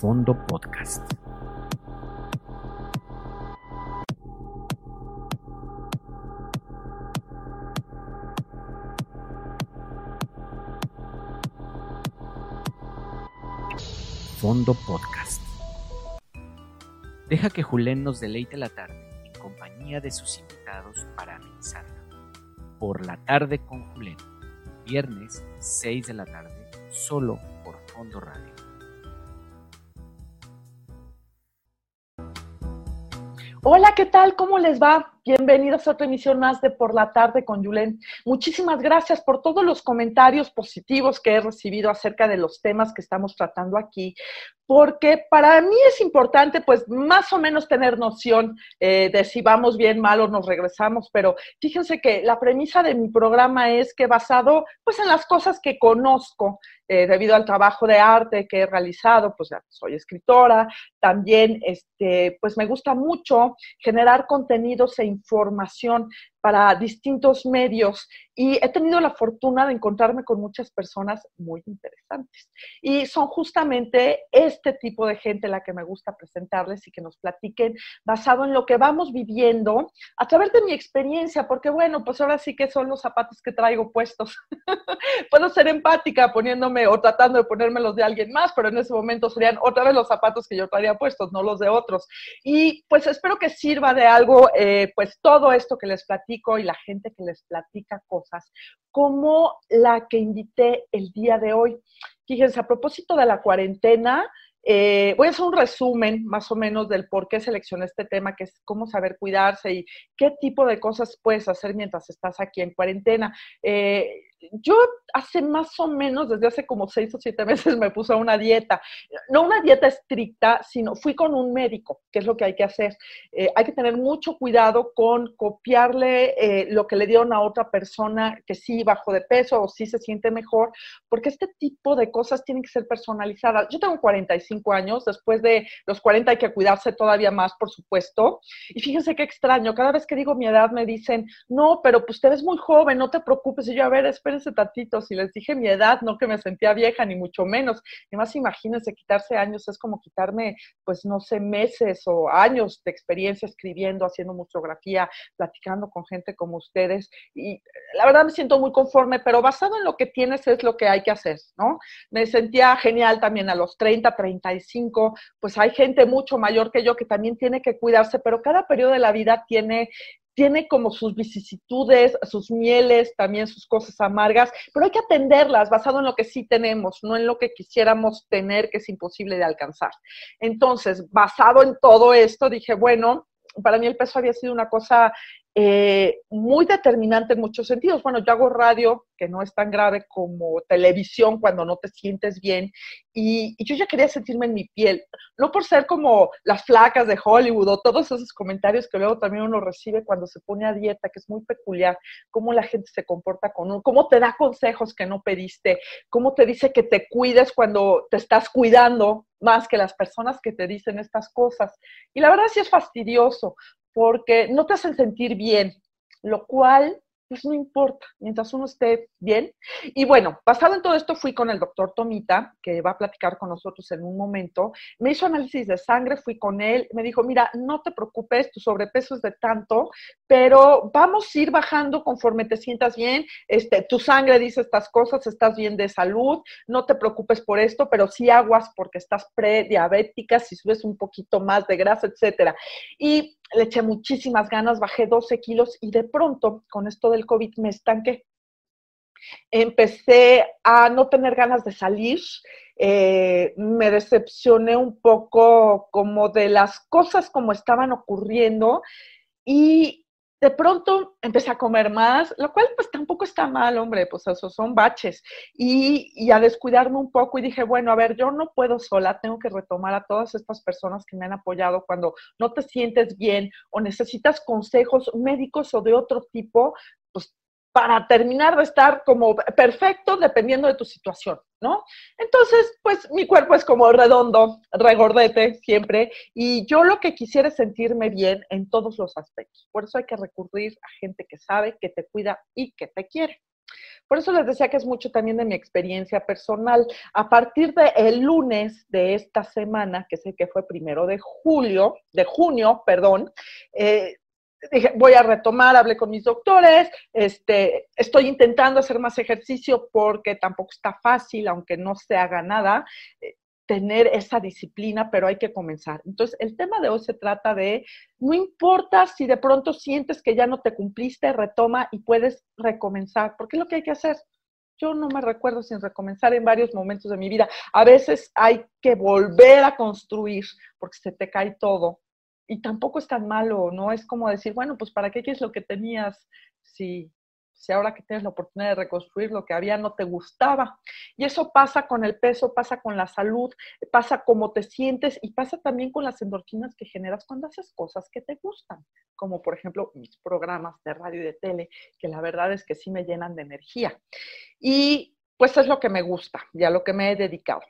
Fondo Podcast. Fondo Podcast. Deja que Julen nos deleite la tarde en compañía de sus invitados para amenizarla. Por la tarde con Julen. Viernes, 6 de la tarde, solo por Fondo Radio. Hola, ¿qué tal? ¿Cómo les va? Bienvenidos a otra emisión más de Por la Tarde con Julen. Muchísimas gracias por todos los comentarios positivos que he recibido acerca de los temas que estamos tratando aquí, porque para mí es importante, pues, más o menos tener noción eh, de si vamos bien, mal o nos regresamos, pero fíjense que la premisa de mi programa es que basado, pues, en las cosas que conozco, eh, debido al trabajo de arte que he realizado, pues, ya soy escritora, también, este, pues, me gusta mucho generar contenidos e información para distintos medios y he tenido la fortuna de encontrarme con muchas personas muy interesantes. Y son justamente este tipo de gente la que me gusta presentarles y que nos platiquen basado en lo que vamos viviendo a través de mi experiencia, porque bueno, pues ahora sí que son los zapatos que traigo puestos. Puedo ser empática poniéndome o tratando de ponerme los de alguien más, pero en ese momento serían otra vez los zapatos que yo traía puestos, no los de otros. Y pues espero que sirva de algo, eh, pues todo esto que les platico y la gente que les platica cosas, como la que invité el día de hoy. Fíjense, a propósito de la cuarentena, eh, voy a hacer un resumen más o menos del por qué seleccioné este tema, que es cómo saber cuidarse y qué tipo de cosas puedes hacer mientras estás aquí en cuarentena. Eh, yo hace más o menos, desde hace como seis o siete meses, me puse a una dieta. No una dieta estricta, sino fui con un médico, que es lo que hay que hacer. Eh, hay que tener mucho cuidado con copiarle eh, lo que le dieron a otra persona que sí bajó de peso o sí se siente mejor, porque este tipo de cosas tienen que ser personalizadas. Yo tengo 45 años, después de los 40 hay que cuidarse todavía más, por supuesto. Y fíjense qué extraño, cada vez que digo mi edad me dicen, no, pero pues te ves muy joven, no te preocupes. Y yo, a ver, espera espérense tantito, si les dije mi edad, no que me sentía vieja, ni mucho menos. Y más imagínense, quitarse años es como quitarme, pues no sé, meses o años de experiencia escribiendo, haciendo museografía, platicando con gente como ustedes. Y la verdad me siento muy conforme, pero basado en lo que tienes es lo que hay que hacer, ¿no? Me sentía genial también a los 30, 35, pues hay gente mucho mayor que yo que también tiene que cuidarse, pero cada periodo de la vida tiene tiene como sus vicisitudes, sus mieles, también sus cosas amargas, pero hay que atenderlas basado en lo que sí tenemos, no en lo que quisiéramos tener, que es imposible de alcanzar. Entonces, basado en todo esto, dije, bueno, para mí el peso había sido una cosa eh, muy determinante en muchos sentidos. Bueno, yo hago radio, que no es tan grave como televisión cuando no te sientes bien, y, yo ya quería sentirme en mi piel, no por ser como las flacas de Hollywood o todos esos comentarios que luego también uno recibe cuando se pone a dieta, que es muy peculiar, cómo la gente se comporta con uno, cómo te da consejos que no pediste, cómo te dice que te cuides cuando te estás cuidando más que las personas que te dicen estas cosas. Y la verdad sí es fastidioso, porque no te hacen sentir bien, lo cual pues no importa, mientras uno esté bien. Y bueno, basado en todo esto, fui con el doctor Tomita, que va a platicar con nosotros en un momento. Me hizo análisis de sangre, fui con él, me dijo, mira, no te preocupes, tu sobrepeso es de tanto, pero vamos a ir bajando conforme te sientas bien. Este, tu sangre dice estas cosas, estás bien de salud, no te preocupes por esto, pero sí aguas porque estás prediabética, si subes un poquito más de grasa, etcétera. Y le eché muchísimas ganas, bajé 12 kilos y de pronto con esto del COVID me estanqué. Empecé a no tener ganas de salir, eh, me decepcioné un poco como de las cosas como estaban ocurriendo y de pronto empecé a comer más, lo cual pues tampoco está mal, hombre, pues esos son baches. Y, a descuidarme un poco y dije, bueno, a ver, yo no puedo sola, tengo que retomar a todas estas personas que me han apoyado cuando no te sientes bien o necesitas consejos médicos o de otro tipo, pues para terminar de estar como perfecto dependiendo de tu situación, ¿no? Entonces, pues mi cuerpo es como redondo, regordete siempre, y yo lo que quisiera es sentirme bien en todos los aspectos. Por eso hay que recurrir a gente que sabe, que te cuida y que te quiere. Por eso les decía que es mucho también de mi experiencia personal. A partir del el lunes de esta semana, que sé que fue primero de julio, de junio, perdón, eh, dije, voy a retomar, hablé con mis doctores, este, estoy intentando hacer más ejercicio porque tampoco está fácil, aunque no se haga nada. Eh, tener esa disciplina, pero hay que comenzar. Entonces, el tema de hoy se trata de, no importa si de pronto sientes que ya no te cumpliste, retoma y puedes recomenzar, porque es lo que hay que hacer. Yo no me recuerdo sin recomenzar en varios momentos de mi vida. A veces hay que volver a construir porque se te cae todo. Y tampoco es tan malo, ¿no? Es como decir, bueno, pues ¿para qué quieres lo que tenías si si ahora que tienes la oportunidad de reconstruir lo que había no te gustaba. Y eso pasa con el peso, pasa con la salud, pasa cómo te sientes y pasa también con las endorfinas que generas cuando haces cosas que te gustan, como por ejemplo mis programas de radio y de tele, que la verdad es que sí me llenan de energía. Y pues es lo que me gusta y a lo que me he dedicado.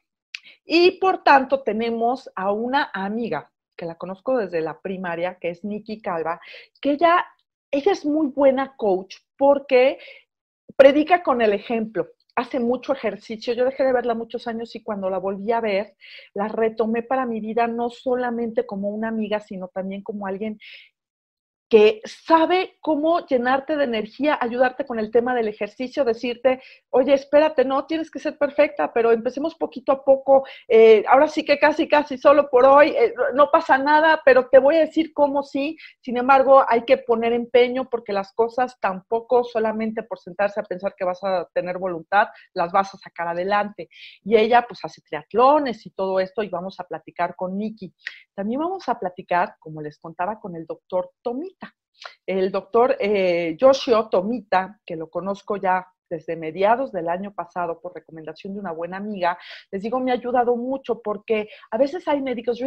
Y por tanto tenemos a una amiga que la conozco desde la primaria, que es Nikki Calva, que ella ella es muy buena coach porque predica con el ejemplo. Hace mucho ejercicio. Yo dejé de verla muchos años y cuando la volví a ver, la retomé para mi vida no solamente como una amiga, sino también como alguien que sabe cómo llenarte de energía, ayudarte con el tema del ejercicio, decirte, oye, espérate, no tienes que ser perfecta, pero empecemos poquito a poco, eh, ahora sí que casi, casi solo por hoy, eh, no pasa nada, pero te voy a decir cómo sí, sin embargo, hay que poner empeño porque las cosas tampoco solamente por sentarse a pensar que vas a tener voluntad, las vas a sacar adelante. Y ella pues hace triatlones y todo esto y vamos a platicar con Nikki. También vamos a platicar, como les contaba, con el doctor Tommy el doctor eh, Yoshio Tomita, que lo conozco ya desde mediados del año pasado por recomendación de una buena amiga, les digo, me ha ayudado mucho porque a veces hay médicos,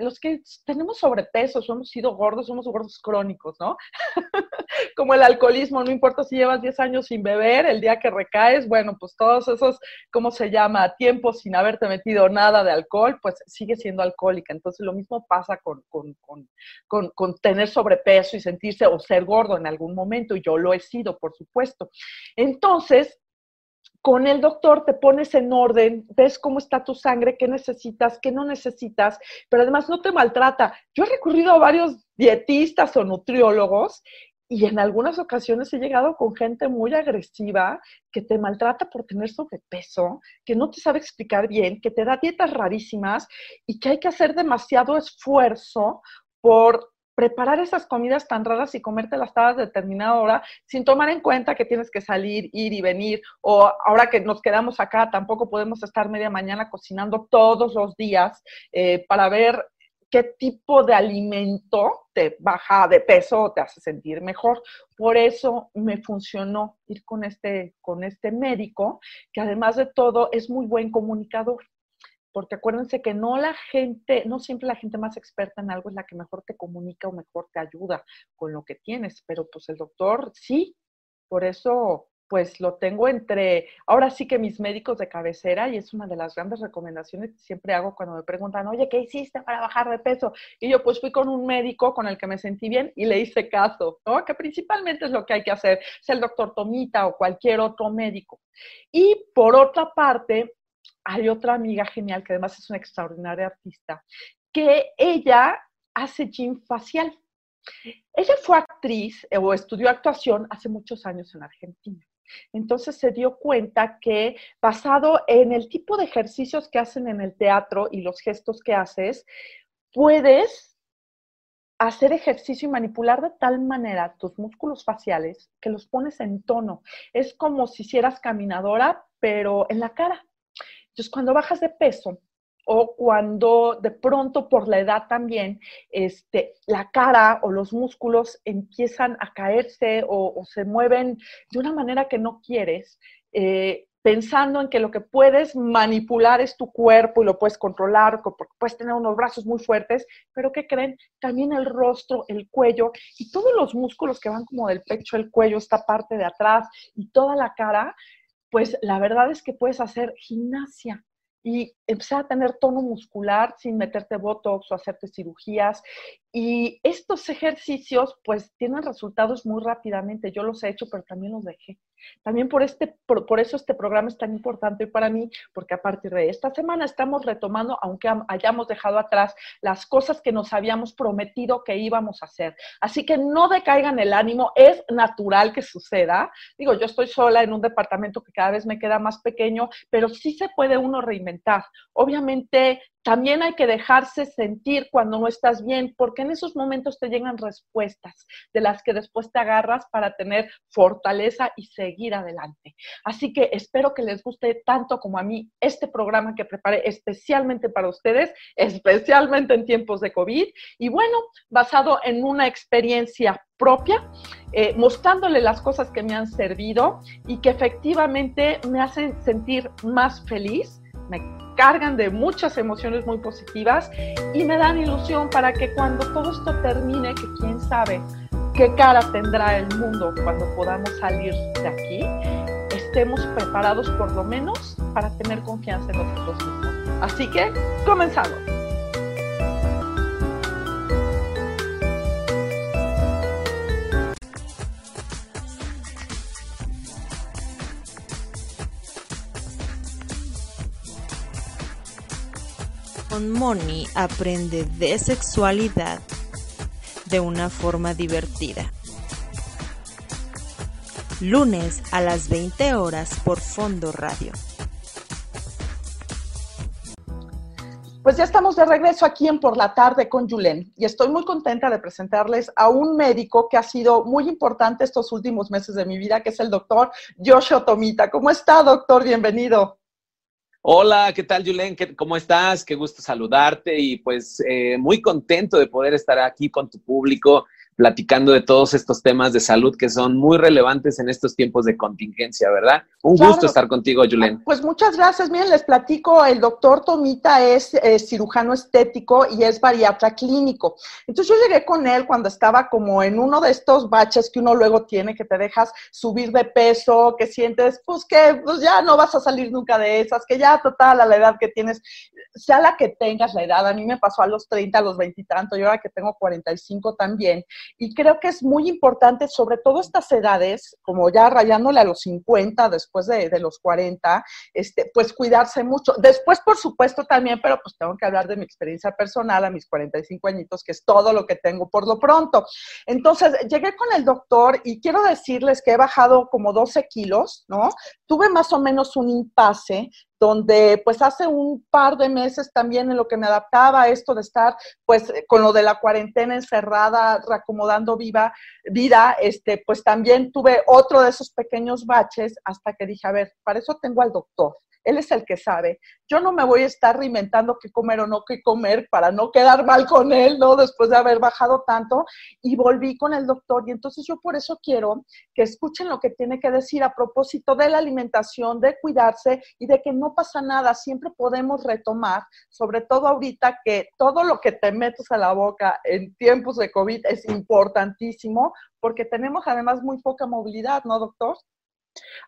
los que tenemos sobrepeso, hemos sido gordos, somos gordos crónicos, ¿no? Como el alcoholismo, no importa si llevas 10 años sin beber, el día que recaes, bueno, pues todos esos, ¿cómo se llama? Tiempo sin haberte metido nada de alcohol, pues sigue siendo alcohólica. Entonces lo mismo pasa con, con, con, con tener sobrepeso y sentirse o ser gordo en algún momento, yo lo he sido, por supuesto. Entonces, con el doctor te pones en orden, ves cómo está tu sangre, qué necesitas, qué no necesitas, pero además no te maltrata. Yo he recurrido a varios dietistas o nutriólogos y en algunas ocasiones he llegado con gente muy agresiva que te maltrata por tener sobrepeso, que no te sabe explicar bien, que te da dietas rarísimas y que hay que hacer demasiado esfuerzo por preparar esas comidas tan raras y comértelas a determinada hora sin tomar en cuenta que tienes que salir, ir y venir, o ahora que nos quedamos acá, tampoco podemos estar media mañana cocinando todos los días eh, para ver qué tipo de alimento te baja de peso o te hace sentir mejor. Por eso me funcionó ir con este, con este médico, que además de todo es muy buen comunicador. Porque acuérdense que no la gente, no siempre la gente más experta en algo es la que mejor te comunica o mejor te ayuda con lo que tienes, pero pues el doctor sí, por eso pues lo tengo entre, ahora sí que mis médicos de cabecera, y es una de las grandes recomendaciones que siempre hago cuando me preguntan, oye, ¿qué hiciste para bajar de peso? Y yo pues fui con un médico con el que me sentí bien y le hice caso, ¿no? Que principalmente es lo que hay que hacer, sea el doctor Tomita o cualquier otro médico. Y por otra parte, hay otra amiga genial que además es una extraordinaria artista, que ella hace gym facial. Ella fue actriz eh, o estudió actuación hace muchos años en Argentina. Entonces se dio cuenta que basado en el tipo de ejercicios que hacen en el teatro y los gestos que haces, puedes hacer ejercicio y manipular de tal manera tus músculos faciales que los pones en tono. Es como si hicieras caminadora, pero en la cara. Entonces, cuando bajas de peso o cuando de pronto por la edad también, este, la cara o los músculos empiezan a caerse o, se mueven de una manera que no quieres, eh, pensando en que lo que puedes manipular es tu cuerpo y lo puedes controlar, porque puedes tener unos brazos muy fuertes, pero ¿qué creen? También el rostro, el cuello y todos los músculos que van como del pecho, el cuello, esta parte de atrás y toda la cara, pues la verdad es que puedes hacer gimnasia y empezar a tener tono muscular sin meterte botox o hacerte cirugías. Y estos ejercicios pues tienen resultados muy rápidamente. Yo los he hecho, pero también los dejé. También por, este, por, eso este programa es tan importante para mí, porque a partir de esta semana estamos retomando, aunque hayamos dejado atrás las cosas que nos habíamos prometido que íbamos a hacer. Así que no decaigan el ánimo, es natural que suceda. Digo, yo estoy sola en un departamento que cada vez me queda más pequeño, pero sí se puede uno reinventar. Obviamente también hay que dejarse sentir cuando no estás bien, porque en esos momentos te llegan respuestas de las que después te agarras para tener fortaleza y seguir adelante. Así que espero que les guste tanto como a mí este programa que preparé especialmente para ustedes, especialmente en tiempos de COVID. Y bueno, basado en una experiencia propia, eh, mostrándole las cosas que me han servido y que efectivamente me hacen sentir más feliz, me cargan de muchas emociones muy positivas y me dan ilusión para que cuando todo esto termine, que quién sabe qué cara tendrá el mundo cuando podamos salir de aquí, estemos preparados por lo menos para tener confianza en nosotros mismos. Así que, comenzamos. Moni aprende de sexualidad de una forma divertida. Lunes a las 20 horas por Fondo Radio. Pues ya estamos de regreso aquí en Por la Tarde con Julen y estoy muy contenta de presentarles a un médico que ha sido muy importante estos últimos meses de mi vida, que es el doctor Joshua Tomita. ¿Cómo está, doctor? Bienvenido. Hola, ¿qué tal, Julen? ¿Cómo estás? Qué gusto saludarte y pues eh, muy contento de poder estar aquí con tu público platicando de todos estos temas de salud que son muy relevantes en estos tiempos de contingencia, ¿verdad? Un gusto estar contigo, Julen. Pues muchas gracias. Miren, les platico, el doctor Tomita es cirujano estético y es bariatra clínico. Entonces yo llegué con él cuando estaba como en uno de estos baches que uno luego tiene, que te dejas subir de peso, que sientes, pues que pues ya no vas a salir nunca de esas, que ya total a la edad que tienes, sea la que tengas la edad, a mí me pasó a los 30, a los 20 y tanto, yo ahora que tengo 45 también, y creo que es muy importante, sobre todo estas edades, como ya rayándole a los 50, después de, los 40, este, pues cuidarse mucho. Después, por supuesto, también, pero pues tengo que hablar de mi experiencia personal a mis 45 añitos, que es todo lo que tengo por lo pronto. Entonces, llegué con el doctor y quiero decirles que he bajado como 12 kilos, ¿no? Tuve más o menos un impasse donde pues hace un par de meses también en lo que me adaptaba a esto de estar pues con lo de la cuarentena encerrada, reacomodando viva, vida, este, pues también tuve otro de esos pequeños baches hasta que dije, a ver, para eso tengo al doctor. Él es el que sabe. Yo no me voy a estar reinventando qué comer o no qué comer para no quedar mal con él, ¿no? Después de haber bajado tanto. Y volví con el doctor. Y entonces yo por eso quiero que escuchen lo que tiene que decir a propósito de la alimentación, de cuidarse y de que no pasa nada. Siempre podemos retomar, sobre todo ahorita que todo lo que te metes a la boca en tiempos de COVID es importantísimo porque tenemos además muy poca movilidad, ¿no, doctor?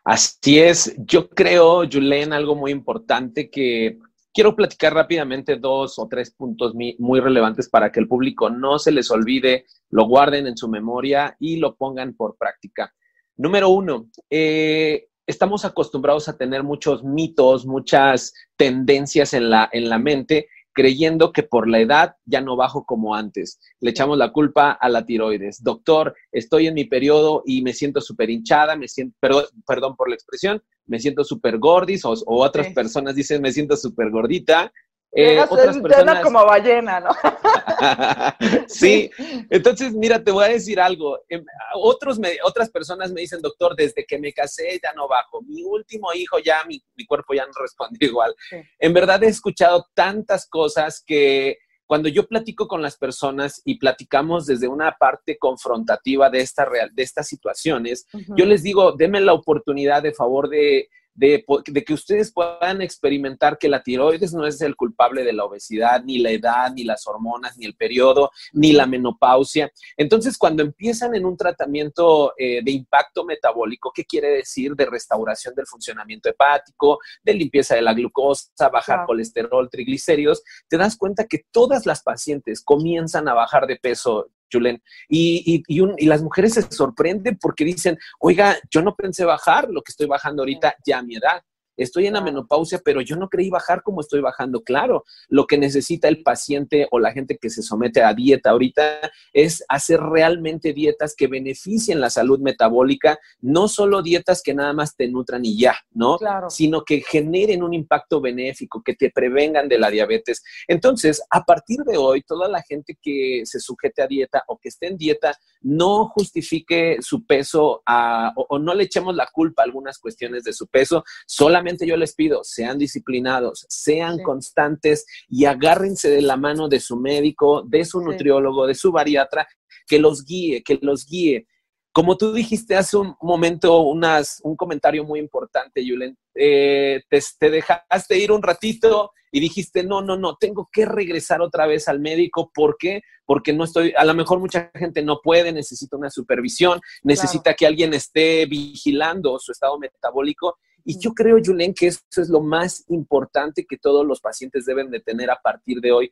Así es, yo creo, Julen, algo muy importante que quiero platicar rápidamente dos o tres puntos muy relevantes para que el público no se les olvide, lo guarden en su memoria y lo pongan por práctica. Número uno, eh, estamos acostumbrados a tener muchos mitos, muchas tendencias en la, en la mente creyendo que por la edad ya no bajo como antes. Le echamos la culpa a la tiroides. Doctor, estoy en mi periodo y me siento súper hinchada, me siento, perdón, perdón por la expresión, me siento súper gordis o, otras personas dicen me siento súper gordita eh, otras personas... como ballena, ¿no? sí, entonces mira, te voy a decir algo. Em, otros otras personas me dicen, doctor, desde que me casé ya no bajo. Mi último hijo ya, mi, cuerpo ya no responde igual. En verdad he escuchado tantas cosas que cuando yo platico con las personas y platicamos desde una parte confrontativa de, esta real, de estas situaciones, yo les digo, denme la oportunidad de favor de de, que ustedes puedan experimentar que la tiroides no es el culpable de la obesidad, ni la edad, ni las hormonas, ni el periodo, ni la menopausia. Entonces, cuando empiezan en un tratamiento eh, de impacto metabólico, ¿qué quiere decir? De restauración del funcionamiento hepático, de limpieza de la glucosa, bajar colesterol, triglicéridos, te das cuenta que todas las pacientes comienzan a bajar de peso Julen. Y, y, y, las mujeres se sorprenden porque dicen, oiga, yo no pensé bajar lo que estoy bajando ahorita ya a mi edad estoy en la menopausia, pero yo no creí bajar como estoy bajando. Claro, lo que necesita el paciente o la gente que se somete a dieta ahorita es hacer realmente dietas que beneficien la salud metabólica, no solo dietas que nada más te nutran y ya, ¿no? Claro. Sino que generen un impacto benéfico, que te prevengan de la diabetes. Entonces, a partir de hoy, toda la gente que se sujete a dieta o que esté en dieta, no justifique su peso o no le echemos la culpa a algunas cuestiones de su peso, solamente yo les pido, sean disciplinados, sean constantes y agárrense de la mano de su médico, de su nutriólogo, de su bariatra, que los guíe, que los guíe. Como tú dijiste hace un momento, unas, un comentario muy importante, Yulen, eh, te, te, dejaste ir un ratito y dijiste, no, no, no, tengo que regresar otra vez al médico. ¿Por qué? Porque no estoy, a lo mejor mucha gente no puede, necesita una supervisión, necesita que alguien esté vigilando su estado metabólico y yo creo, Julen, que eso es lo más importante que todos los pacientes deben de tener a partir de hoy.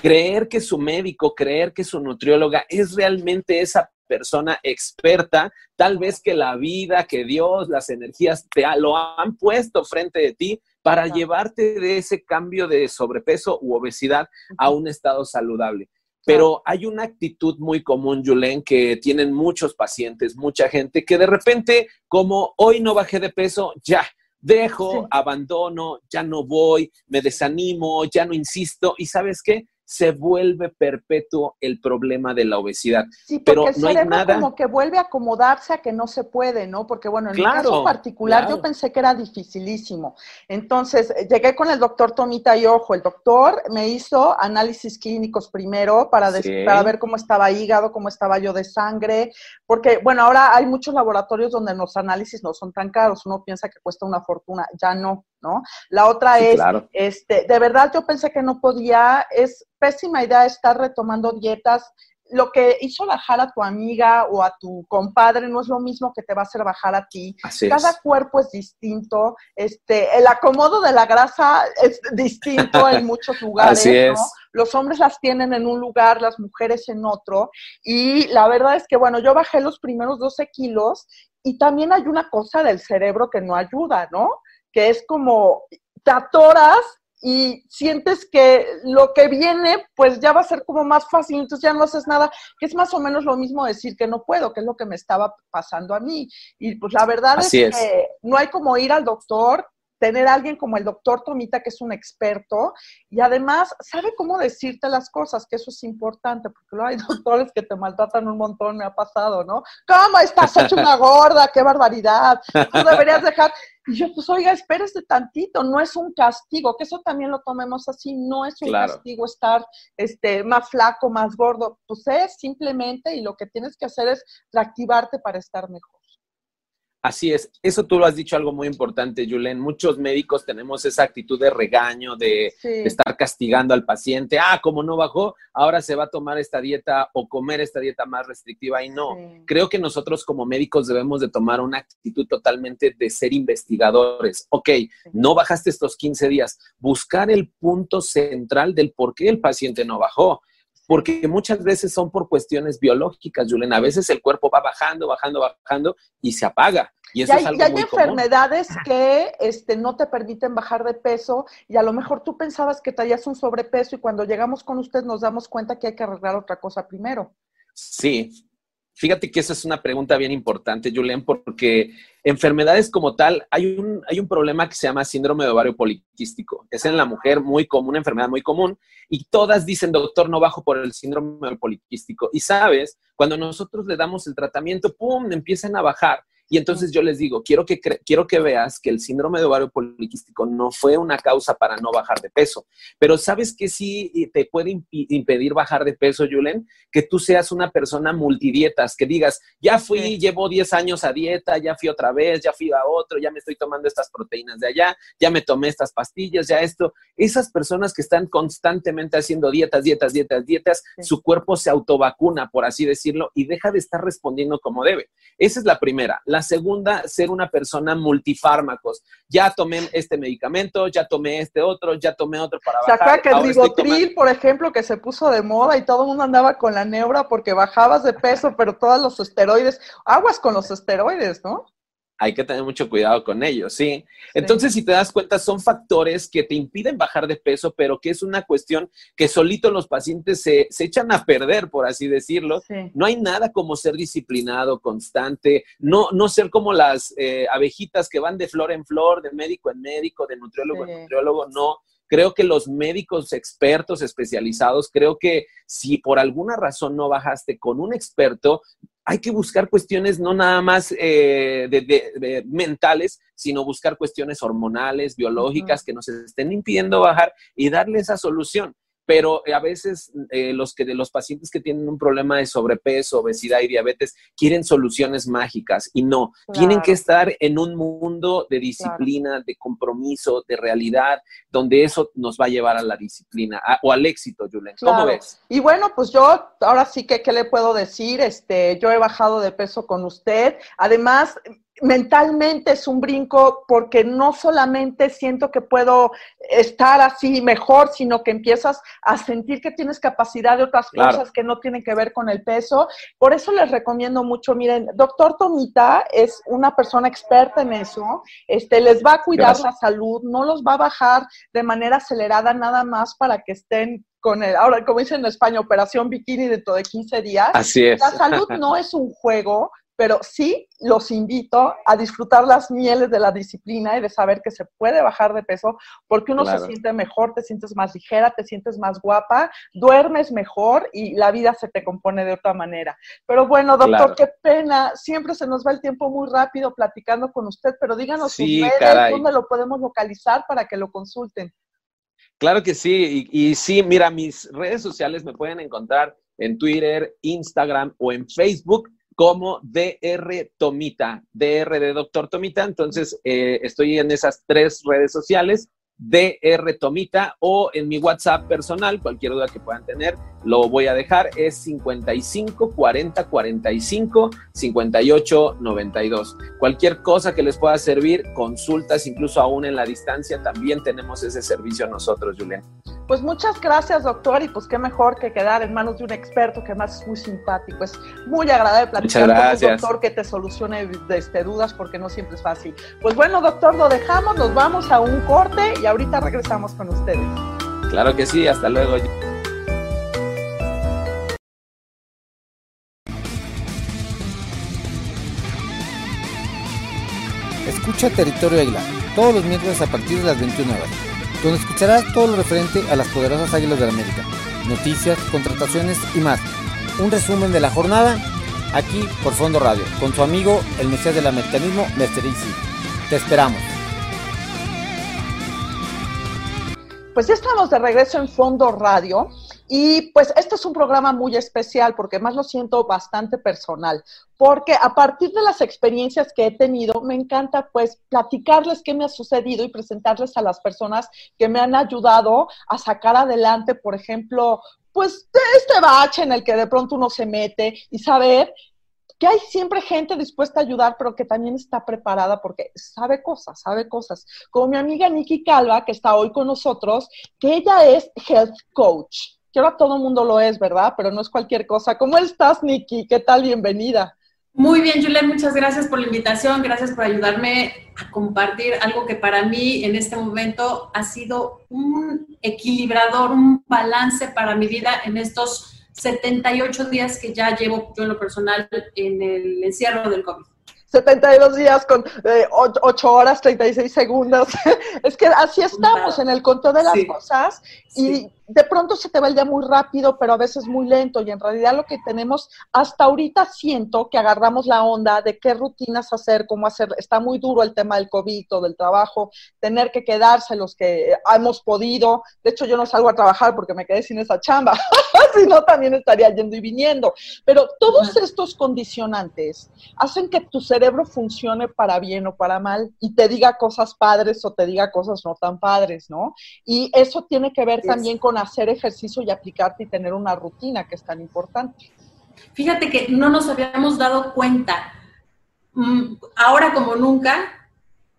Creer que su médico, creer que su nutrióloga es realmente esa persona experta, tal vez que la vida, que Dios, las energías te lo han puesto frente de ti para llevarte de ese cambio de sobrepeso u obesidad a un estado saludable. Pero hay una actitud muy común, Julen, que tienen muchos pacientes, mucha gente, que de repente, como hoy no bajé de peso, ya, dejo, abandono, ya no voy, me desanimo, ya no insisto. ¿Y sabes qué? Se vuelve perpetuo el problema de la obesidad. Sí, pero no hay nada como que vuelve a acomodarse a que no se puede, ¿no? Porque bueno, en mi caso particular yo pensé que era dificilísimo. Entonces, eh, llegué con el doctor Tomita y ojo, el doctor me hizo análisis clínicos primero para, para ver cómo estaba hígado, cómo estaba yo de sangre, porque bueno, ahora hay muchos laboratorios donde los análisis no son tan caros, uno piensa que cuesta una fortuna, ya no. ¿No? La otra es, este, de verdad yo pensé que no podía, es pésima idea estar retomando dietas. Lo que hizo bajar a tu amiga o a tu compadre no es lo mismo que te va a hacer bajar a ti. Cada cuerpo es distinto. Este, el acomodo de la grasa es distinto en muchos lugares. Los hombres las tienen en un lugar, las mujeres en otro. Y la verdad es que, bueno, yo bajé los primeros 12 kilos y también hay una cosa del cerebro que no ayuda, ¿no? Que es como te atoras y sientes que lo que viene, pues ya va a ser como más fácil, entonces ya no haces nada, que es más o menos lo mismo decir que no puedo, que es lo que me estaba pasando a mí. Y pues la verdad es, que no hay como ir al doctor tener a alguien como el doctor Tomita, que es un experto, y además sabe cómo decirte las cosas, que eso es importante, porque luego hay doctores que te maltratan un montón, me ha pasado, ¿no? ¿Cómo estás hecho una gorda? ¡Qué barbaridad! Tú deberías dejar... Y yo, pues, oiga, espérese tantito, no es un castigo, que eso también lo tomemos así, no es un castigo estar este, más flaco, más gordo, pues es simplemente, y lo que tienes que hacer es reactivarte para estar mejor. Así es, eso tú lo has dicho algo muy importante, Julen. Muchos médicos tenemos esa actitud de regaño, de, estar castigando al paciente. Ah, como no bajó, ahora se va a tomar esta dieta o comer esta dieta más restrictiva. Y no, creo que nosotros como médicos debemos de tomar una actitud totalmente de ser investigadores. Ok, no bajaste estos 15 días, buscar el punto central del por qué el paciente no bajó porque muchas veces son por cuestiones biológicas, Julen. A veces el cuerpo va bajando, bajando, bajando y se apaga. Y, eso hay, es algo hay enfermedades que este, no te permiten bajar de peso y a lo mejor tú pensabas que traías un sobrepeso y cuando llegamos con usted nos damos cuenta que hay que arreglar otra cosa primero. Sí, Fíjate que esa es una pregunta bien importante, Julián, porque enfermedades como tal, hay un, hay un problema que se llama síndrome de ovario poliquístico. Es en la mujer muy común, una enfermedad muy común, y todas dicen, doctor, no bajo por el síndrome poliquístico. Y sabes, cuando nosotros le damos el tratamiento, ¡pum!, empiezan a bajar. Y entonces yo les digo, quiero que, quiero que veas que el síndrome de ovario poliquístico no fue una causa para no bajar de peso, pero sabes que sí te puede impedir bajar de peso, Julen, que tú seas una persona multidietas, que digas, ya fui, llevo 10 años a dieta, ya fui otra vez, ya fui a otro, ya me estoy tomando estas proteínas de allá, ya me tomé estas pastillas, ya esto. Esas personas que están constantemente haciendo dietas, dietas, dietas, dietas, su cuerpo se autovacuna, por así decirlo, y deja de estar respondiendo como debe. Esa es la primera. La la segunda, ser una persona multifármacos. Ya tomé este medicamento, ya tomé este otro, ya tomé otro para bajar. ¿Se que el ribotril, por ejemplo, que se puso de moda y todo el mundo andaba con la neura porque bajabas de peso, pero todos los esteroides, aguas con los esteroides, ¿no? Hay que tener mucho cuidado con ellos, ¿sí? Entonces, si te das cuenta, son factores que te impiden bajar de peso, pero que es una cuestión que solito los pacientes se, echan a perder, por así decirlo. No hay nada como ser disciplinado, constante, no, no ser como las eh, abejitas que van de flor en flor, de médico en médico, de nutriólogo en nutriólogo, no. Creo que los médicos expertos especializados, creo que si por alguna razón no bajaste con un experto, hay que buscar cuestiones no nada más eh, de, mentales, sino buscar cuestiones hormonales, biológicas que nos estén impidiendo bajar y darle esa solución pero a veces eh, los, que, de los pacientes que tienen un problema de sobrepeso, obesidad y diabetes quieren soluciones mágicas y no, tienen que estar en un mundo de disciplina, de compromiso, de realidad, donde eso nos va a llevar a la disciplina o al éxito, Julen. ¿Cómo ves? Y bueno, pues yo ahora sí que, ¿qué le puedo decir? Este, yo he bajado de peso con usted. Además, mentalmente es un brinco porque no solamente siento que puedo estar así mejor, sino que empiezas a sentir que tienes capacidad de otras cosas que no tienen que ver con el peso. Por eso les recomiendo mucho, miren, doctor Tomita es una persona experta en eso, este, les va a cuidar la salud, no los va a bajar de manera acelerada nada más para que estén con el, ahora como dicen en España, operación bikini dentro de 15 días. Así es. La salud no es un juego, pero sí los invito a disfrutar las mieles de la disciplina y de saber que se puede bajar de peso porque uno se siente mejor, te sientes más ligera, te sientes más guapa, duermes mejor y la vida se te compone de otra manera. Pero bueno, doctor, qué pena, siempre se nos va el tiempo muy rápido platicando con usted, pero díganos sus redes, dónde lo podemos localizar para que lo consulten. Claro que sí, y, y sí, mira, mis redes sociales me pueden encontrar en Twitter, Instagram o en Facebook como DR Tomita, DR de Doctor Tomita. Entonces, eh, estoy en esas tres redes sociales, DR Tomita, o en mi WhatsApp personal, cualquier duda que puedan tener, lo voy a dejar, es 55 40 45 58 92. Cualquier cosa que les pueda servir, consultas, incluso aún en la distancia, también tenemos ese servicio nosotros, Julián. Pues muchas gracias, doctor, y pues qué mejor que quedar en manos de un experto que más es muy simpático. Es muy agradable platicar con un doctor que te solucione este, dudas porque no siempre es fácil. Pues bueno, doctor, lo dejamos, nos vamos a un corte y ahorita regresamos con ustedes. Claro que sí, hasta luego. Escucha Territorio Águila todos los miércoles a partir de las 21 horas, donde escucharás todo lo referente a las poderosas Águilas de la América, noticias, contrataciones y más. Un resumen de la jornada aquí por Fondo Radio, con su amigo el Mesías del Americanismo, Mr. Easy. Te esperamos. Pues ya estamos de regreso en Fondo Radio y pues este es un programa muy especial porque más lo siento bastante personal, porque a partir de las experiencias que he tenido, me encanta pues platicarles qué me ha sucedido y presentarles a las personas que me han ayudado a sacar adelante, por ejemplo, pues este bache en el que de pronto uno se mete y saber que hay siempre gente dispuesta a ayudar, pero que también está preparada porque sabe cosas, sabe cosas. Como mi amiga Nikki Calva, que está hoy con nosotros, que ella es health coach. Que ahora todo el mundo lo es, ¿verdad? Pero no es cualquier cosa. ¿Cómo estás, Nikki? ¿Qué tal? Bienvenida. Muy bien, Julián, muchas gracias por la invitación, gracias por ayudarme a compartir algo que para mí en este momento ha sido un equilibrador, un balance para mi vida en estos 78 días que ya llevo yo en lo personal en el encierro del COVID. 72 días con 8 eh, horas, 36 segundos. es que así estamos en el control de las cosas y de pronto se te va el día muy rápido, pero a veces muy lento. Y en realidad lo que tenemos, hasta ahorita siento que agarramos la onda de qué rutinas hacer, cómo hacer. Está muy duro el tema del COVID o del trabajo, tener que quedarse los que hemos podido. De hecho, yo no salgo a trabajar porque me quedé sin esa chamba. si no, también estaría yendo y viniendo. Pero todos estos condicionantes hacen que tu cerebro funcione para bien o para mal y te diga cosas padres o te diga cosas no tan padres, ¿no? Y eso tiene que ver también con hacer ejercicio y aplicarte y tener una rutina que es tan importante. Fíjate que no nos habíamos dado cuenta mm, ahora como nunca,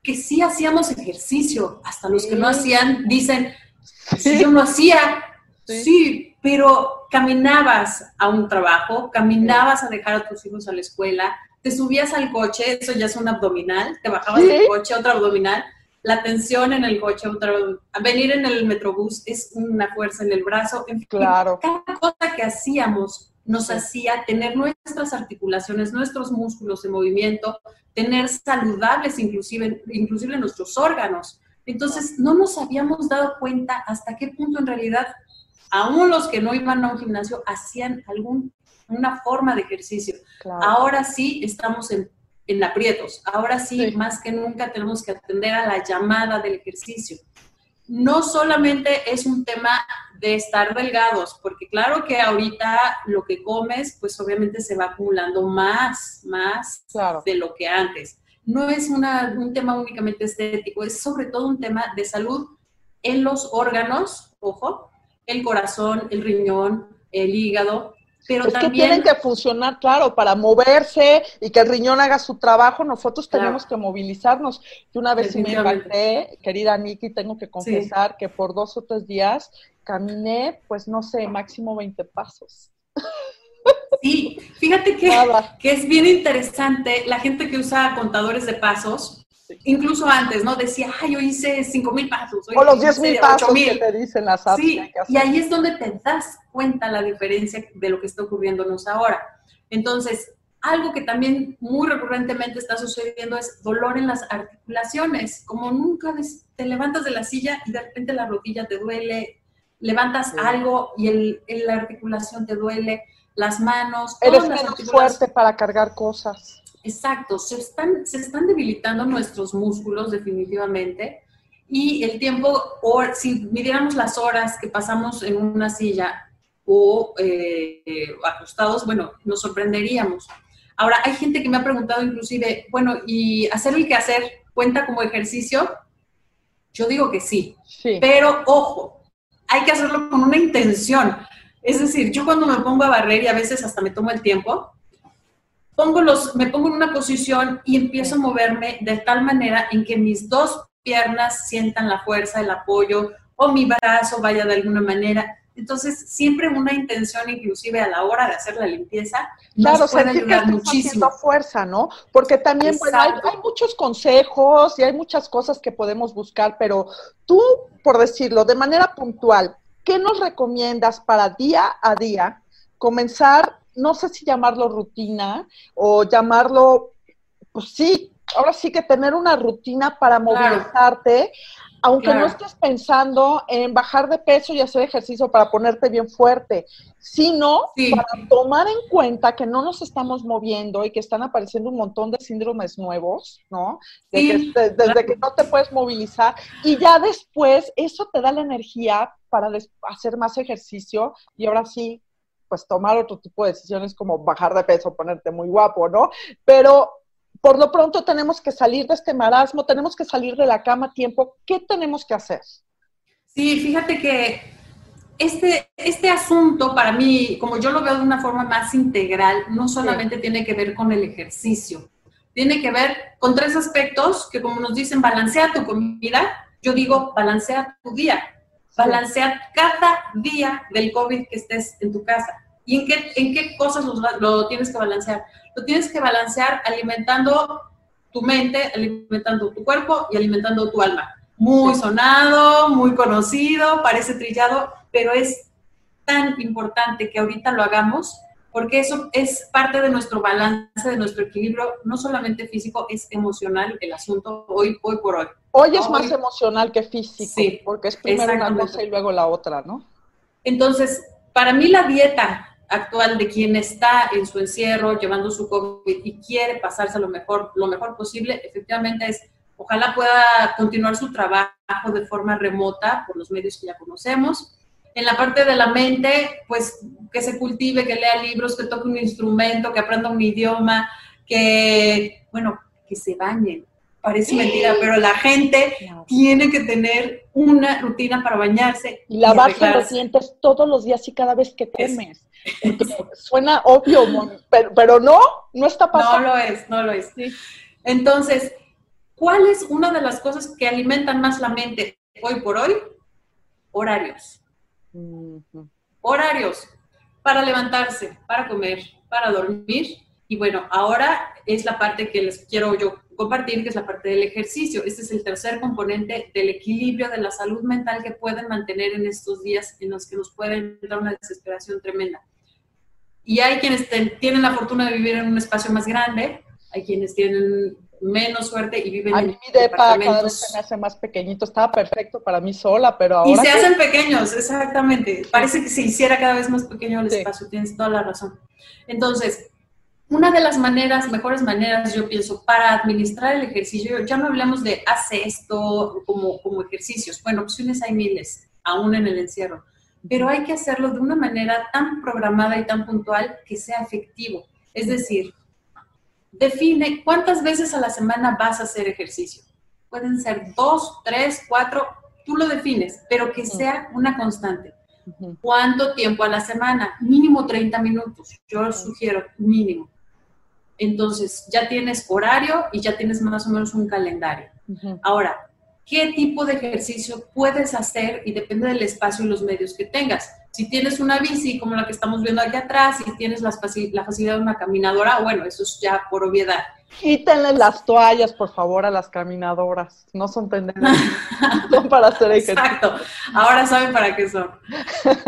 que sí hacíamos ejercicio. Hasta los que no hacían dicen, si yo no hacía, sí. pero caminabas a un trabajo, caminabas a dejar a tus hijos a la escuela, te subías al coche, eso ya es un abdominal, te bajabas del coche, otro abdominal, la tensión en el coche, venir en el metrobús es una fuerza en el brazo, en fin, claro. cada cosa que hacíamos nos hacía tener nuestras articulaciones, nuestros músculos en movimiento, tener saludables inclusive, inclusive nuestros órganos. Entonces, no nos habíamos dado cuenta hasta qué punto en realidad, aún los que no iban a un gimnasio, hacían alguna forma de ejercicio. Ahora sí estamos en, en aprietos, ahora sí, más que nunca tenemos que atender a la llamada del ejercicio. No solamente es un tema de estar delgados, porque claro que ahorita lo que comes, pues obviamente se va acumulando más, más de lo que antes. No es un tema únicamente estético, es sobre todo un tema de salud en los órganos, ojo, el corazón, el riñón, el hígado, pero es también... que tienen que funcionar, claro, para moverse y que el riñón haga su trabajo, nosotros tenemos que movilizarnos. Yo una vez me impacté, querida Nikki, tengo que confesar que por dos o tres días caminé, pues no sé, máximo 20 pasos. Sí, fíjate que, que es bien interesante la gente que usa contadores de pasos, incluso antes, ¿no? Decía, ay, yo hice 5 mil pasos. o los 10 mil pasos que te dicen las apps. Sí, y ahí es donde te das cuenta la diferencia de lo que está ocurriéndonos ahora. Entonces, algo que también muy recurrentemente está sucediendo es dolor en las articulaciones, como nunca te levantas de la silla y de repente la rodilla te duele, levantas algo y el, la articulación te duele, las manos. Eres menos fuerte para cargar cosas. Exacto, se están, se están debilitando nuestros músculos definitivamente y el tiempo, o si midiéramos las horas que pasamos en una silla o eh, acostados, bueno, nos sorprenderíamos. Ahora, hay gente que me ha preguntado inclusive, bueno, ¿y hacer el que hacer cuenta como ejercicio? Yo digo que sí, sí. pero ojo, hay que hacerlo con una intención. Es decir, yo cuando me pongo a barrer y a veces hasta me tomo el tiempo, pongo los, me pongo en una posición y empiezo a moverme de tal manera en que mis dos piernas sientan la fuerza, el apoyo, o mi brazo vaya de alguna manera. Entonces, siempre una intención, inclusive a la hora de hacer la limpieza, claro, nos puede ayudar que muchísimo. fuerza, ¿no? Porque también, bueno, hay, hay, muchos consejos y hay muchas cosas que podemos buscar, pero tú, por decirlo, de manera puntual, ¿qué nos recomiendas para día a día comenzar, no sé si llamarlo rutina o llamarlo, pues sí, ahora sí que tener una rutina para movilizarte, aunque no estés pensando en bajar de peso y hacer ejercicio para ponerte bien fuerte, sino para tomar en cuenta que no nos estamos moviendo y que están apareciendo un montón de síndromes nuevos, ¿no? desde que no te puedes movilizar y ya después eso te da la energía para hacer más ejercicio y ahora sí, pues tomar otro tipo de decisiones como bajar de peso, ponerte muy guapo, ¿no? Pero por lo pronto tenemos que salir de este marasmo, tenemos que salir de la cama a tiempo. ¿Qué tenemos que hacer? Sí, fíjate que este, este asunto para mí, como yo lo veo de una forma más integral, no solamente tiene que ver con el ejercicio, tiene que ver con tres aspectos que como nos dicen, balancea tu comida, yo digo, balancea tu día, balancea cada día del COVID que estés en tu casa. ¿Y en qué, en qué cosas lo, lo tienes que balancear? lo tienes que balancear alimentando tu mente, alimentando tu cuerpo y alimentando tu alma. Muy sonado, muy conocido, parece trillado, pero es tan importante que ahorita lo hagamos porque eso es parte de nuestro balance, de nuestro equilibrio, no solamente físico, es emocional el asunto hoy, hoy por hoy. Hoy es más emocional que físico, sí, porque es primero una cosa y luego la otra, ¿no? Entonces, para mí la dieta actual de quien está en su encierro, llevando su COVID y quiere pasarse lo mejor, lo mejor posible, efectivamente es, ojalá pueda continuar su trabajo de forma remota por los medios que ya conocemos. En la parte de la mente, pues que se cultive, que lea libros, que toque un instrumento, que aprenda un idioma, que, bueno, que se bañen. Parece mentira, pero la gente tiene que tener una rutina para bañarse. Y lavarse los dientes todos los días y cada vez que comes. Suena obvio, pero, pero, no, no está pasando. No lo es, no lo es. Entonces, ¿cuál es una de las cosas que alimentan más la mente hoy por hoy? Horarios. Horarios para levantarse, para comer, para dormir. Y bueno, ahora es la parte que les quiero yo compartir, que es la parte del ejercicio. Este es el tercer componente del equilibrio de la salud mental que pueden mantener en estos días en los que nos pueden dar una desesperación tremenda. Y hay quienes tienen la fortuna de vivir en un espacio más grande, hay quienes tienen menos suerte y viven a en mi depa cada vez se me hace más pequeñito, estaba perfecto para mí sola, pero ahora... Y se hacen pequeños, exactamente. Parece que se hiciera cada vez más pequeño el espacio, tienes toda la razón. Entonces, una de las maneras, mejores maneras, yo pienso, para administrar el ejercicio, ya no hablemos de hace esto como, como ejercicios. Bueno, opciones hay miles, aún en el encierro, pero hay que hacerlo de una manera tan programada y tan puntual que sea efectivo. Es decir, define cuántas veces a la semana vas a hacer ejercicio. Pueden ser dos, tres, cuatro, tú lo defines, pero que sea una constante. ¿Cuánto tiempo a la semana? Mínimo 30 minutos. Yo sugiero mínimo. Entonces, ya tienes horario y ya tienes más o menos un calendario. Ahora, ¿qué tipo de ejercicio puedes hacer? Y depende del espacio y los medios que tengas. Si tienes una bici como la que estamos viendo aquí atrás, si tienes la facilidad de una caminadora, bueno, eso es ya por obviedad. Quítenle las toallas, por favor, a las caminadoras. No son tendencias, son para hacer ejercicio. Exacto. Ahora saben para qué son.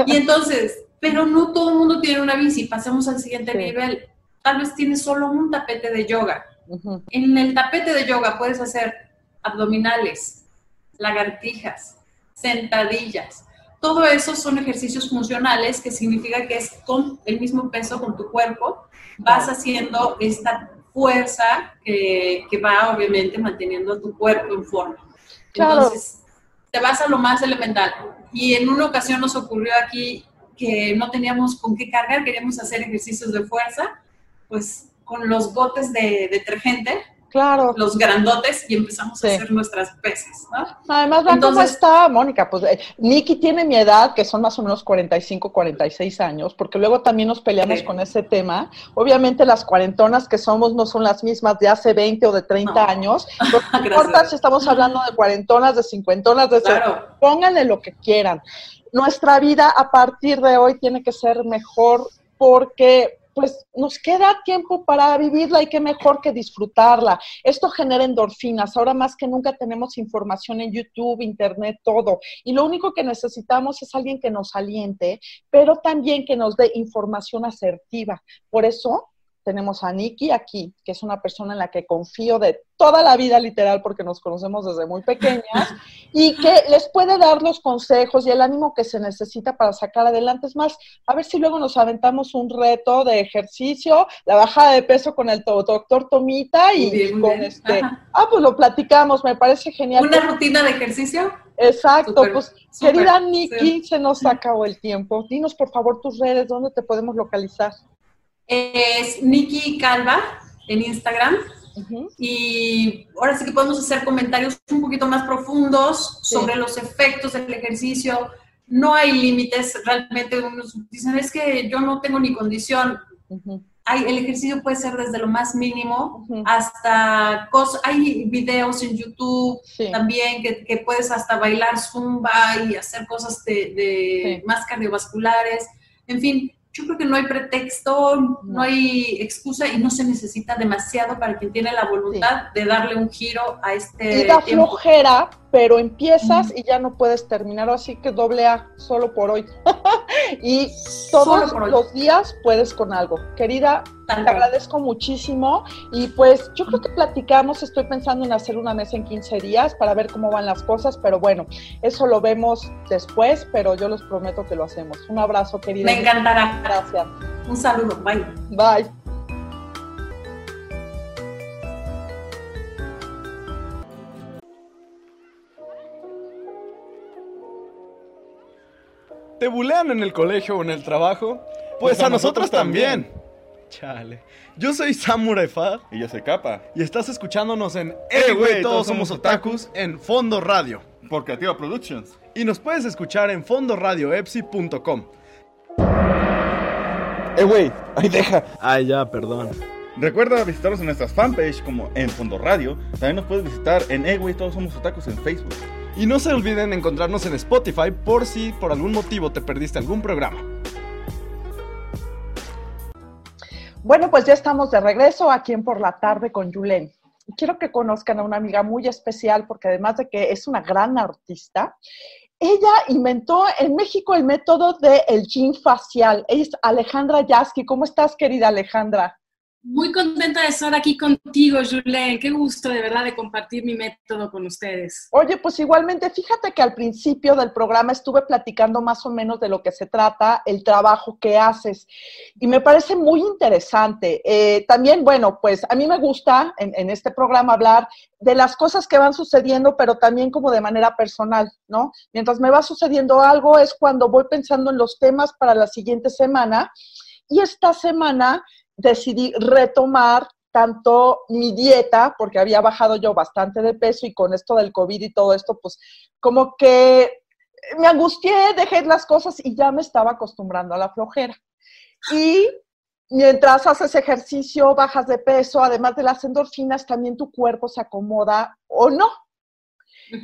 Y entonces, pero no todo el mundo tiene una bici. Pasemos al siguiente nivel tal vez tienes solo un tapete de yoga. En el tapete de yoga puedes hacer abdominales, lagartijas, sentadillas. Todo eso son ejercicios funcionales que significa que es con el mismo peso con tu cuerpo, vas haciendo esta fuerza que, va obviamente manteniendo a tu cuerpo en forma. Entonces, te vas a lo más elemental. Y en una ocasión nos ocurrió aquí que no teníamos con qué cargar, queríamos hacer ejercicios de fuerza pues con los botes de detergente, claro. los grandotes, y empezamos a hacer nuestras pesas, ¿no? Además, ¿cómo está, Mónica? Pues eh, Nikki tiene mi edad, que son más o menos 45, 46 años, porque luego también nos peleamos con ese tema. Obviamente las cuarentonas que somos no son las mismas de hace 20 o de 30 años. No importa si estamos hablando de cuarentonas, de cincuentonas, de... Claro. Pónganle lo que quieran. Nuestra vida a partir de hoy tiene que ser mejor porque pues nos queda tiempo para vivirla y qué mejor que disfrutarla. Esto genera endorfinas. Ahora más que nunca tenemos información en YouTube, Internet, todo. Y lo único que necesitamos es alguien que nos aliente, pero también que nos dé información asertiva. Por eso tenemos a Nikki aquí, que es una persona en la que confío de toda la vida literal porque nos conocemos desde muy pequeñas y que les puede dar los consejos y el ánimo que se necesita para sacar adelante. Es más, a ver si luego nos aventamos un reto de ejercicio, la bajada de peso con el doctor Tomita y con este... Ah, pues lo platicamos, me parece genial. ¿Una rutina de ejercicio? Exacto, pues querida Nikki, se nos acabó el tiempo. Dinos por favor tus redes, ¿dónde te podemos localizar? Es Nikki Calva en Instagram. Y ahora sí que podemos hacer comentarios un poquito más profundos sobre los efectos del ejercicio. No hay límites, realmente unos dicen, es que yo no tengo ni condición. hay, el ejercicio puede ser desde lo más mínimo hasta cosas, hay videos en YouTube también que, puedes hasta bailar zumba y hacer cosas de, más cardiovasculares. En fin, yo creo que no hay pretexto, no. hay excusa y no se necesita demasiado para quien tiene la voluntad de darle un giro a este. Y da flojera, pero empiezas y ya no puedes terminar, así que doble A solo por hoy. y todos los días puedes con algo. Querida, te agradezco muchísimo y pues yo creo que platicamos, estoy pensando en hacer una mesa en 15 días para ver cómo van las cosas, pero bueno, eso lo vemos después, pero yo les prometo que lo hacemos. Un abrazo, querida. Me encantará. Gracias. Un saludo, bye. Bye. ¿Te bulean en el colegio o en el trabajo? Pues, a, nosotros, también. Chale. Yo soy Samurai Fa. Y yo soy Capa. Y estás escuchándonos en Eh, güey, todos somos otakus en Fondo Radio. Por Creativa Productions. Y nos puedes escuchar en fondoradioepsi.com. Eh, güey, ahí deja. Ay, ya, perdón. Recuerda visitarnos en nuestras fanpage como en Fondo Radio. También nos puedes visitar en Eh, güey, todos somos otakus en Facebook. Y no se olviden encontrarnos en Spotify por si por algún motivo te perdiste algún programa. Bueno, pues ya estamos de regreso aquí en Por la Tarde con Yulen. Quiero que conozcan a una amiga muy especial porque además de que es una gran artista, ella inventó en México el método del el facial. Es Alejandra Yasky. ¿Cómo estás, querida Alejandra? Muy contenta de estar aquí contigo, Julen. Qué gusto de verdad de compartir mi método con ustedes. Oye, pues igualmente, fíjate que al principio del programa estuve platicando más o menos de lo que se trata, el trabajo que haces, y me parece muy interesante. Eh, también, bueno, pues a mí me gusta en, en este programa hablar de las cosas que van sucediendo, pero también como de manera personal, ¿no? Mientras me va sucediendo algo es cuando voy pensando en los temas para la siguiente semana. Y esta semana decidí retomar tanto mi dieta, porque había bajado yo bastante de peso y con esto del COVID y todo esto, pues como que me angustié, dejé las cosas y ya me estaba acostumbrando a la flojera. Y mientras haces ejercicio, bajas de peso, además de las endorfinas, también tu cuerpo se acomoda o no.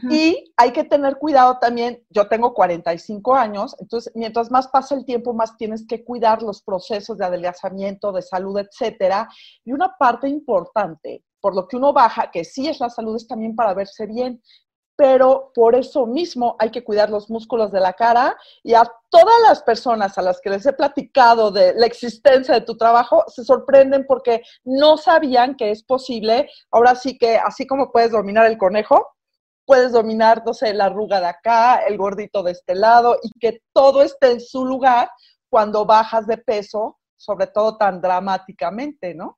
Y hay que tener cuidado también, yo tengo 45 años, entonces mientras más pasa el tiempo, más tienes que cuidar los procesos de adelgazamiento, de salud, etcétera. Y una parte importante, por lo que uno baja, que sí es la salud, es también para verse bien, pero por eso mismo hay que cuidar los músculos de la cara y a todas las personas a las que les he platicado de la existencia de tu trabajo se sorprenden porque no sabían que es posible. Ahora sí que así como puedes dominar el conejo, puedes dominar, no sé, la arruga de acá, el gordito de este lado y que todo esté en su lugar cuando bajas de peso, sobre todo tan dramáticamente, ¿no?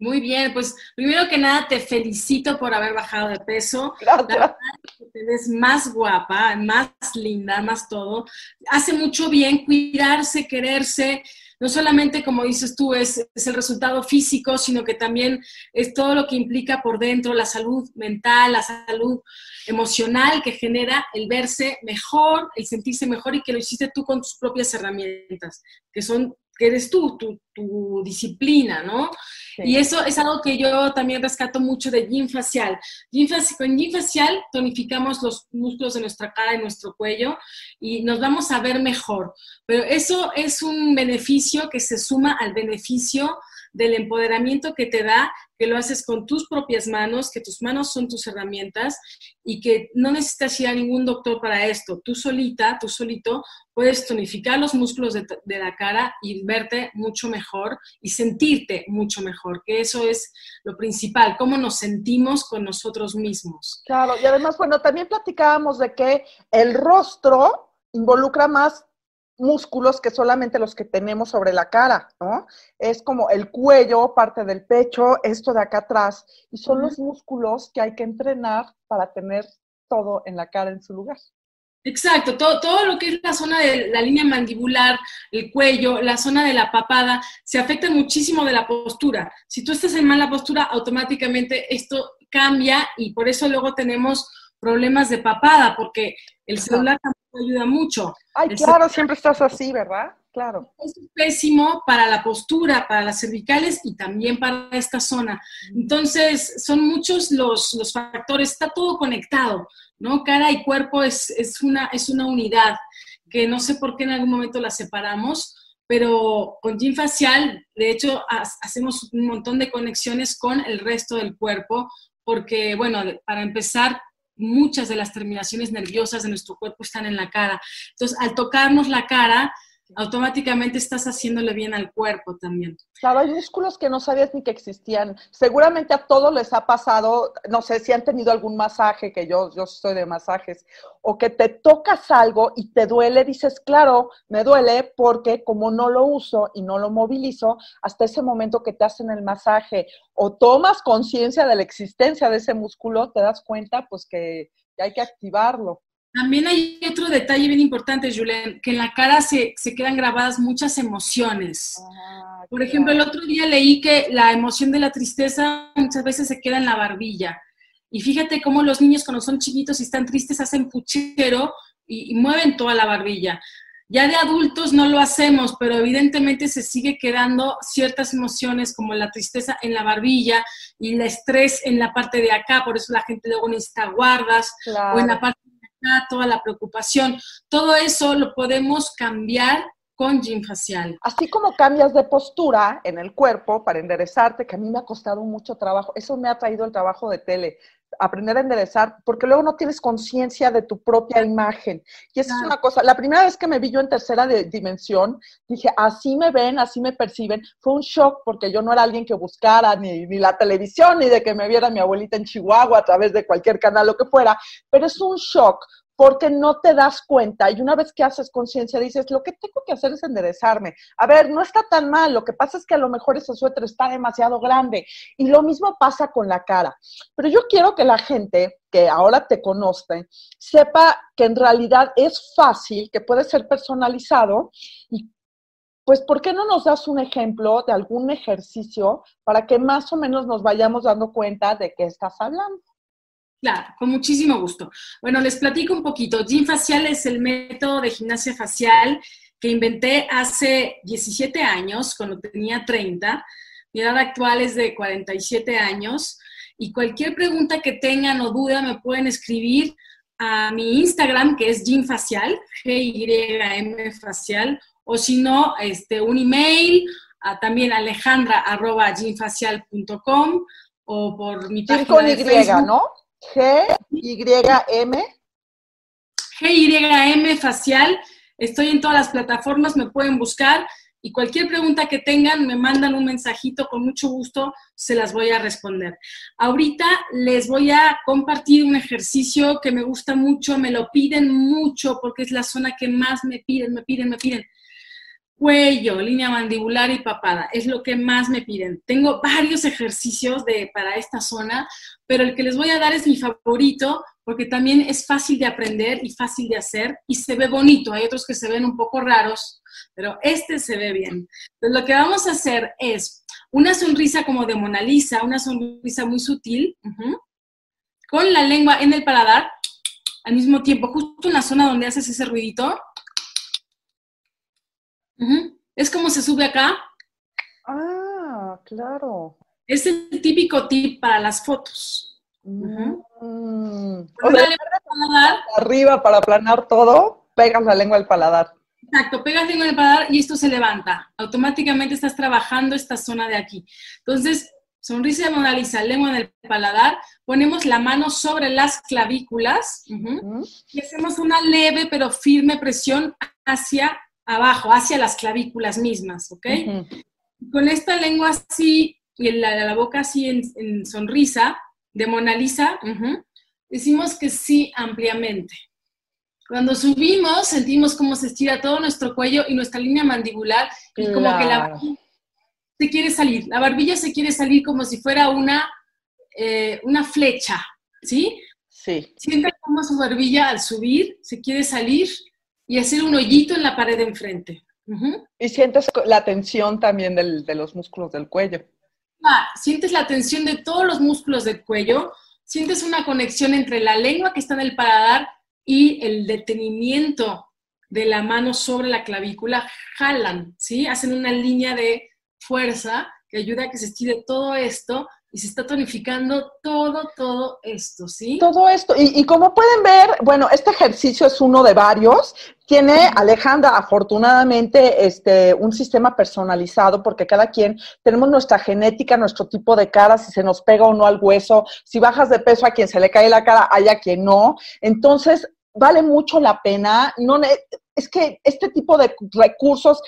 Muy bien, pues primero que nada te felicito por haber bajado de peso. Gracias. La verdad es que te ves más guapa, más linda, más todo. Hace mucho bien cuidarse, quererse. No solamente, como dices tú, es, es, el resultado físico, sino que también es todo lo que implica por dentro, la salud mental, la salud emocional que genera el verse mejor, el sentirse mejor y que lo hiciste tú con tus propias herramientas, que son que eres tú, tu, tu disciplina, ¿no? Sí. Y eso es algo que yo también rescato mucho de gym facial. Gym facial. Con gym facial tonificamos los músculos de nuestra cara y nuestro cuello y nos vamos a ver mejor. Pero eso es un beneficio que se suma al beneficio del empoderamiento que te da, que lo haces con tus propias manos, que tus manos son tus herramientas y que no necesitas ir a ningún doctor para esto. Tú solita, tú solito, puedes tonificar los músculos de, de la cara y verte mucho mejor y sentirte mucho mejor, que eso es lo principal, cómo nos sentimos con nosotros mismos. Claro, y además, bueno, también platicábamos de que el rostro involucra más músculos que solamente los que tenemos sobre la cara, ¿no? Es como el cuello, parte del pecho, esto de acá atrás, y son uh -huh. los músculos que hay que entrenar para tener todo en la cara en su lugar. Exacto, todo, todo lo que es la zona de la línea mandibular, el cuello, la zona de la papada, se afecta muchísimo de la postura. Si tú estás en mala postura, automáticamente esto cambia y por eso luego tenemos problemas de papada, porque el celular ayuda mucho. Ay, el claro, siempre estás así, ¿verdad? Claro. Es pésimo para la postura, para las cervicales y también para esta zona. Entonces, son muchos los, los factores, está todo conectado, ¿no? Cara y cuerpo es, es, una, es una unidad que no sé por qué en algún momento la separamos, pero con Gym Facial, de hecho, hacemos un montón de conexiones con el resto del cuerpo, porque, bueno, para empezar, muchas de las terminaciones nerviosas de nuestro cuerpo están en la cara. Entonces, al tocarnos la cara, automáticamente estás haciéndole bien al cuerpo también. Claro, hay músculos que no sabías ni que existían. Seguramente a todos les ha pasado, no sé si han tenido algún masaje, que yo, yo soy de masajes, o que te tocas algo y te duele, dices, claro, me duele porque como no lo uso y no lo movilizo, hasta ese momento que te hacen el masaje o tomas conciencia de la existencia de ese músculo, te das cuenta pues que, que hay que activarlo. También hay otro detalle bien importante, Julen, que en la cara se, se quedan grabadas muchas emociones. Ah, Por ejemplo, el otro día leí que la emoción de la tristeza muchas veces se queda en la barbilla. Y fíjate cómo los niños cuando son chiquitos y están tristes hacen puchero y, y mueven toda la barbilla. Ya de adultos no lo hacemos, pero evidentemente se sigue quedando ciertas emociones como la tristeza en la barbilla y el estrés en la parte de acá, por eso la gente luego necesita guardas o en la parte toda la preocupación. Todo eso lo podemos cambiar con gym facial. Así como cambias de postura en el cuerpo para enderezarte, que a mí me ha costado mucho trabajo, eso me ha traído el trabajo de tele, aprender a enderezar, porque luego no tienes conciencia de tu propia imagen. Y esa es una cosa, la primera vez que me vi yo en tercera dimensión, dije, así me ven, así me perciben, fue un shock porque yo no era alguien que buscara ni, ni la televisión, ni de que me viera mi abuelita en Chihuahua a través de cualquier canal, lo que fuera, pero es un shock porque no te das cuenta y una vez que haces conciencia dices, lo que tengo que hacer es enderezarme. A ver, no está tan mal, lo que pasa es que a lo mejor ese suéter está demasiado grande y lo mismo pasa con la cara. Pero yo quiero que la gente que ahora te conozca sepa que en realidad es fácil, que puede ser personalizado y pues, ¿por qué no nos das un ejemplo de algún ejercicio para que más o menos nos vayamos dando cuenta de qué estás hablando? Claro, con muchísimo gusto. Bueno, les platico un poquito. Gym facial es el método de gimnasia facial que inventé hace 17 años, cuando tenía 30. Mi edad actual es de 47 años. Y cualquier pregunta que tengan o duda me pueden escribir a mi Instagram, que es Gym Facial, G-Y-M Facial, o si no, este, un email, a también alejandra arroba gymfacial.com o por mi página con de Y, Facebook. ¿no? G-Y-M. GYM Facial. Estoy en todas las plataformas, me pueden buscar y cualquier pregunta que tengan, me mandan un mensajito, con mucho gusto se las voy a responder. Ahorita les voy a compartir un ejercicio que me gusta mucho, me lo piden mucho porque es la zona que más me piden, me piden, me piden. Cuello, línea mandibular y papada, es lo que más me piden. Tengo varios ejercicios de, para esta zona, pero el que les voy a dar es mi favorito porque también es fácil de aprender y fácil de hacer y se ve bonito. Hay otros que se ven un poco raros, pero este se ve bien. Entonces, lo que vamos a hacer es una sonrisa como de Mona Lisa, una sonrisa muy sutil, con la lengua en el paladar, al mismo tiempo, justo en la zona donde haces ese ruidito. Es como se sube acá. Ah, claro. Es el típico tip para las fotos. Mm. O la sea, lengua paladar, arriba para aplanar todo, pegas la lengua al paladar. Exacto, pegas lengua en el paladar y esto se levanta. Automáticamente estás trabajando esta zona de aquí. Entonces, sonrisa de Mona Lisa, lengua en el paladar, ponemos la mano sobre las clavículas y hacemos una leve pero firme presión hacia abajo, hacia las clavículas mismas, ¿ok? Con esta lengua así y la, la boca así en, en sonrisa de Mona Lisa, decimos que sí ampliamente. Cuando subimos, sentimos cómo se estira todo nuestro cuello y nuestra línea mandibular y como que la barbilla se quiere salir. La barbilla se quiere salir como si fuera una, eh, una flecha, ¿sí? Sí. Sienta como su barbilla al subir se quiere salir y hacer un hoyito en la pared de enfrente. Y sientes la tensión también del- de los músculos del cuello. Ah, sientes la tensión de todos los músculos del cuello, sientes una conexión entre la lengua que está en el paladar y el detenimiento de la mano sobre la clavícula, jalan, ¿sí? Hacen una línea de fuerza que ayuda a que se estire todo esto y se está tonificando todo, todo esto, ¿sí? Todo esto. Y, y como pueden ver, bueno, este ejercicio es uno de varios. Tiene Alejandra, afortunadamente, este, un sistema personalizado porque cada quien tenemos nuestra genética, nuestro tipo de cara, si se nos pega o no al hueso, si bajas de peso a quien se le cae la cara, hay a quien no. Entonces, vale mucho la pena. No, es que este tipo de recursos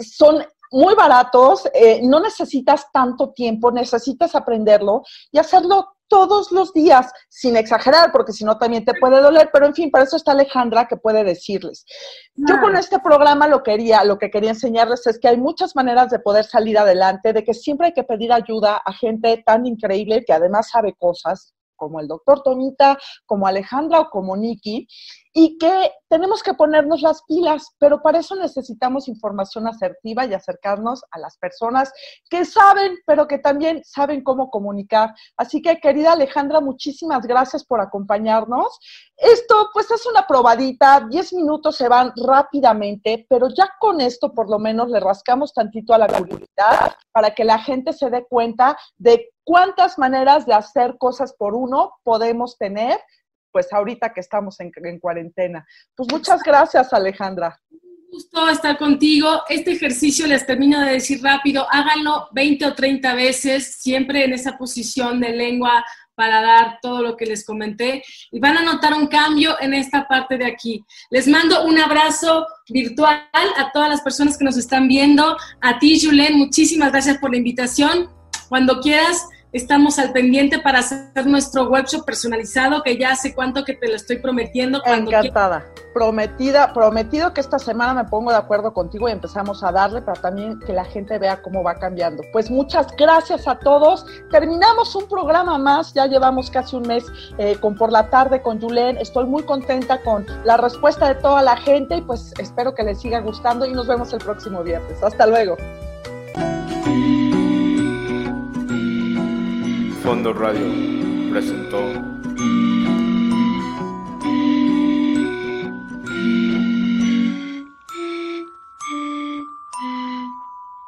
son muy baratos, eh, no necesitas tanto tiempo, necesitas aprenderlo y hacerlo todos los días, sin exagerar, porque si no también te puede doler, pero en fin, para eso está Alejandra que puede decirles. Yo con este programa lo quería, lo que quería enseñarles es que hay muchas maneras de poder salir adelante, de que siempre hay que pedir ayuda a gente tan increíble que además sabe cosas, como el doctor Tonita, como Alejandra o como Nikki, y que tenemos que ponernos las pilas, pero para eso necesitamos información asertiva y acercarnos a las personas que saben, pero que también saben cómo comunicar. Así que, querida Alejandra, muchísimas gracias por acompañarnos. Esto, pues, es una probadita, 10 minutos se van rápidamente, pero ya con esto, por lo menos, le rascamos tantito a la comunidad para que la gente se dé cuenta de cuántas maneras de hacer cosas por uno podemos tener pues ahorita que estamos en, cuarentena. Pues muchas gracias, Alejandra. Un gusto estar contigo. Este ejercicio les termino de decir rápido, háganlo 20 o 30 veces, siempre en esa posición de lengua para dar todo lo que les comenté y van a notar un cambio en esta parte de aquí. Les mando un abrazo virtual a todas las personas que nos están viendo. A ti, Julen, muchísimas gracias por la invitación. Cuando quieras, Estamos al pendiente para hacer nuestro workshop personalizado, que ya hace cuánto que te lo estoy prometiendo. Encantada. Prometida, prometido que esta semana me pongo de acuerdo contigo y empezamos a darle para también que la gente vea cómo va cambiando. Pues muchas gracias a todos. Terminamos un programa más, ya llevamos casi un mes eh, con por la tarde con Julen. Estoy muy contenta con la respuesta de toda la gente y pues espero que les siga gustando y nos vemos el próximo viernes. Hasta luego. Condor Radio presentó.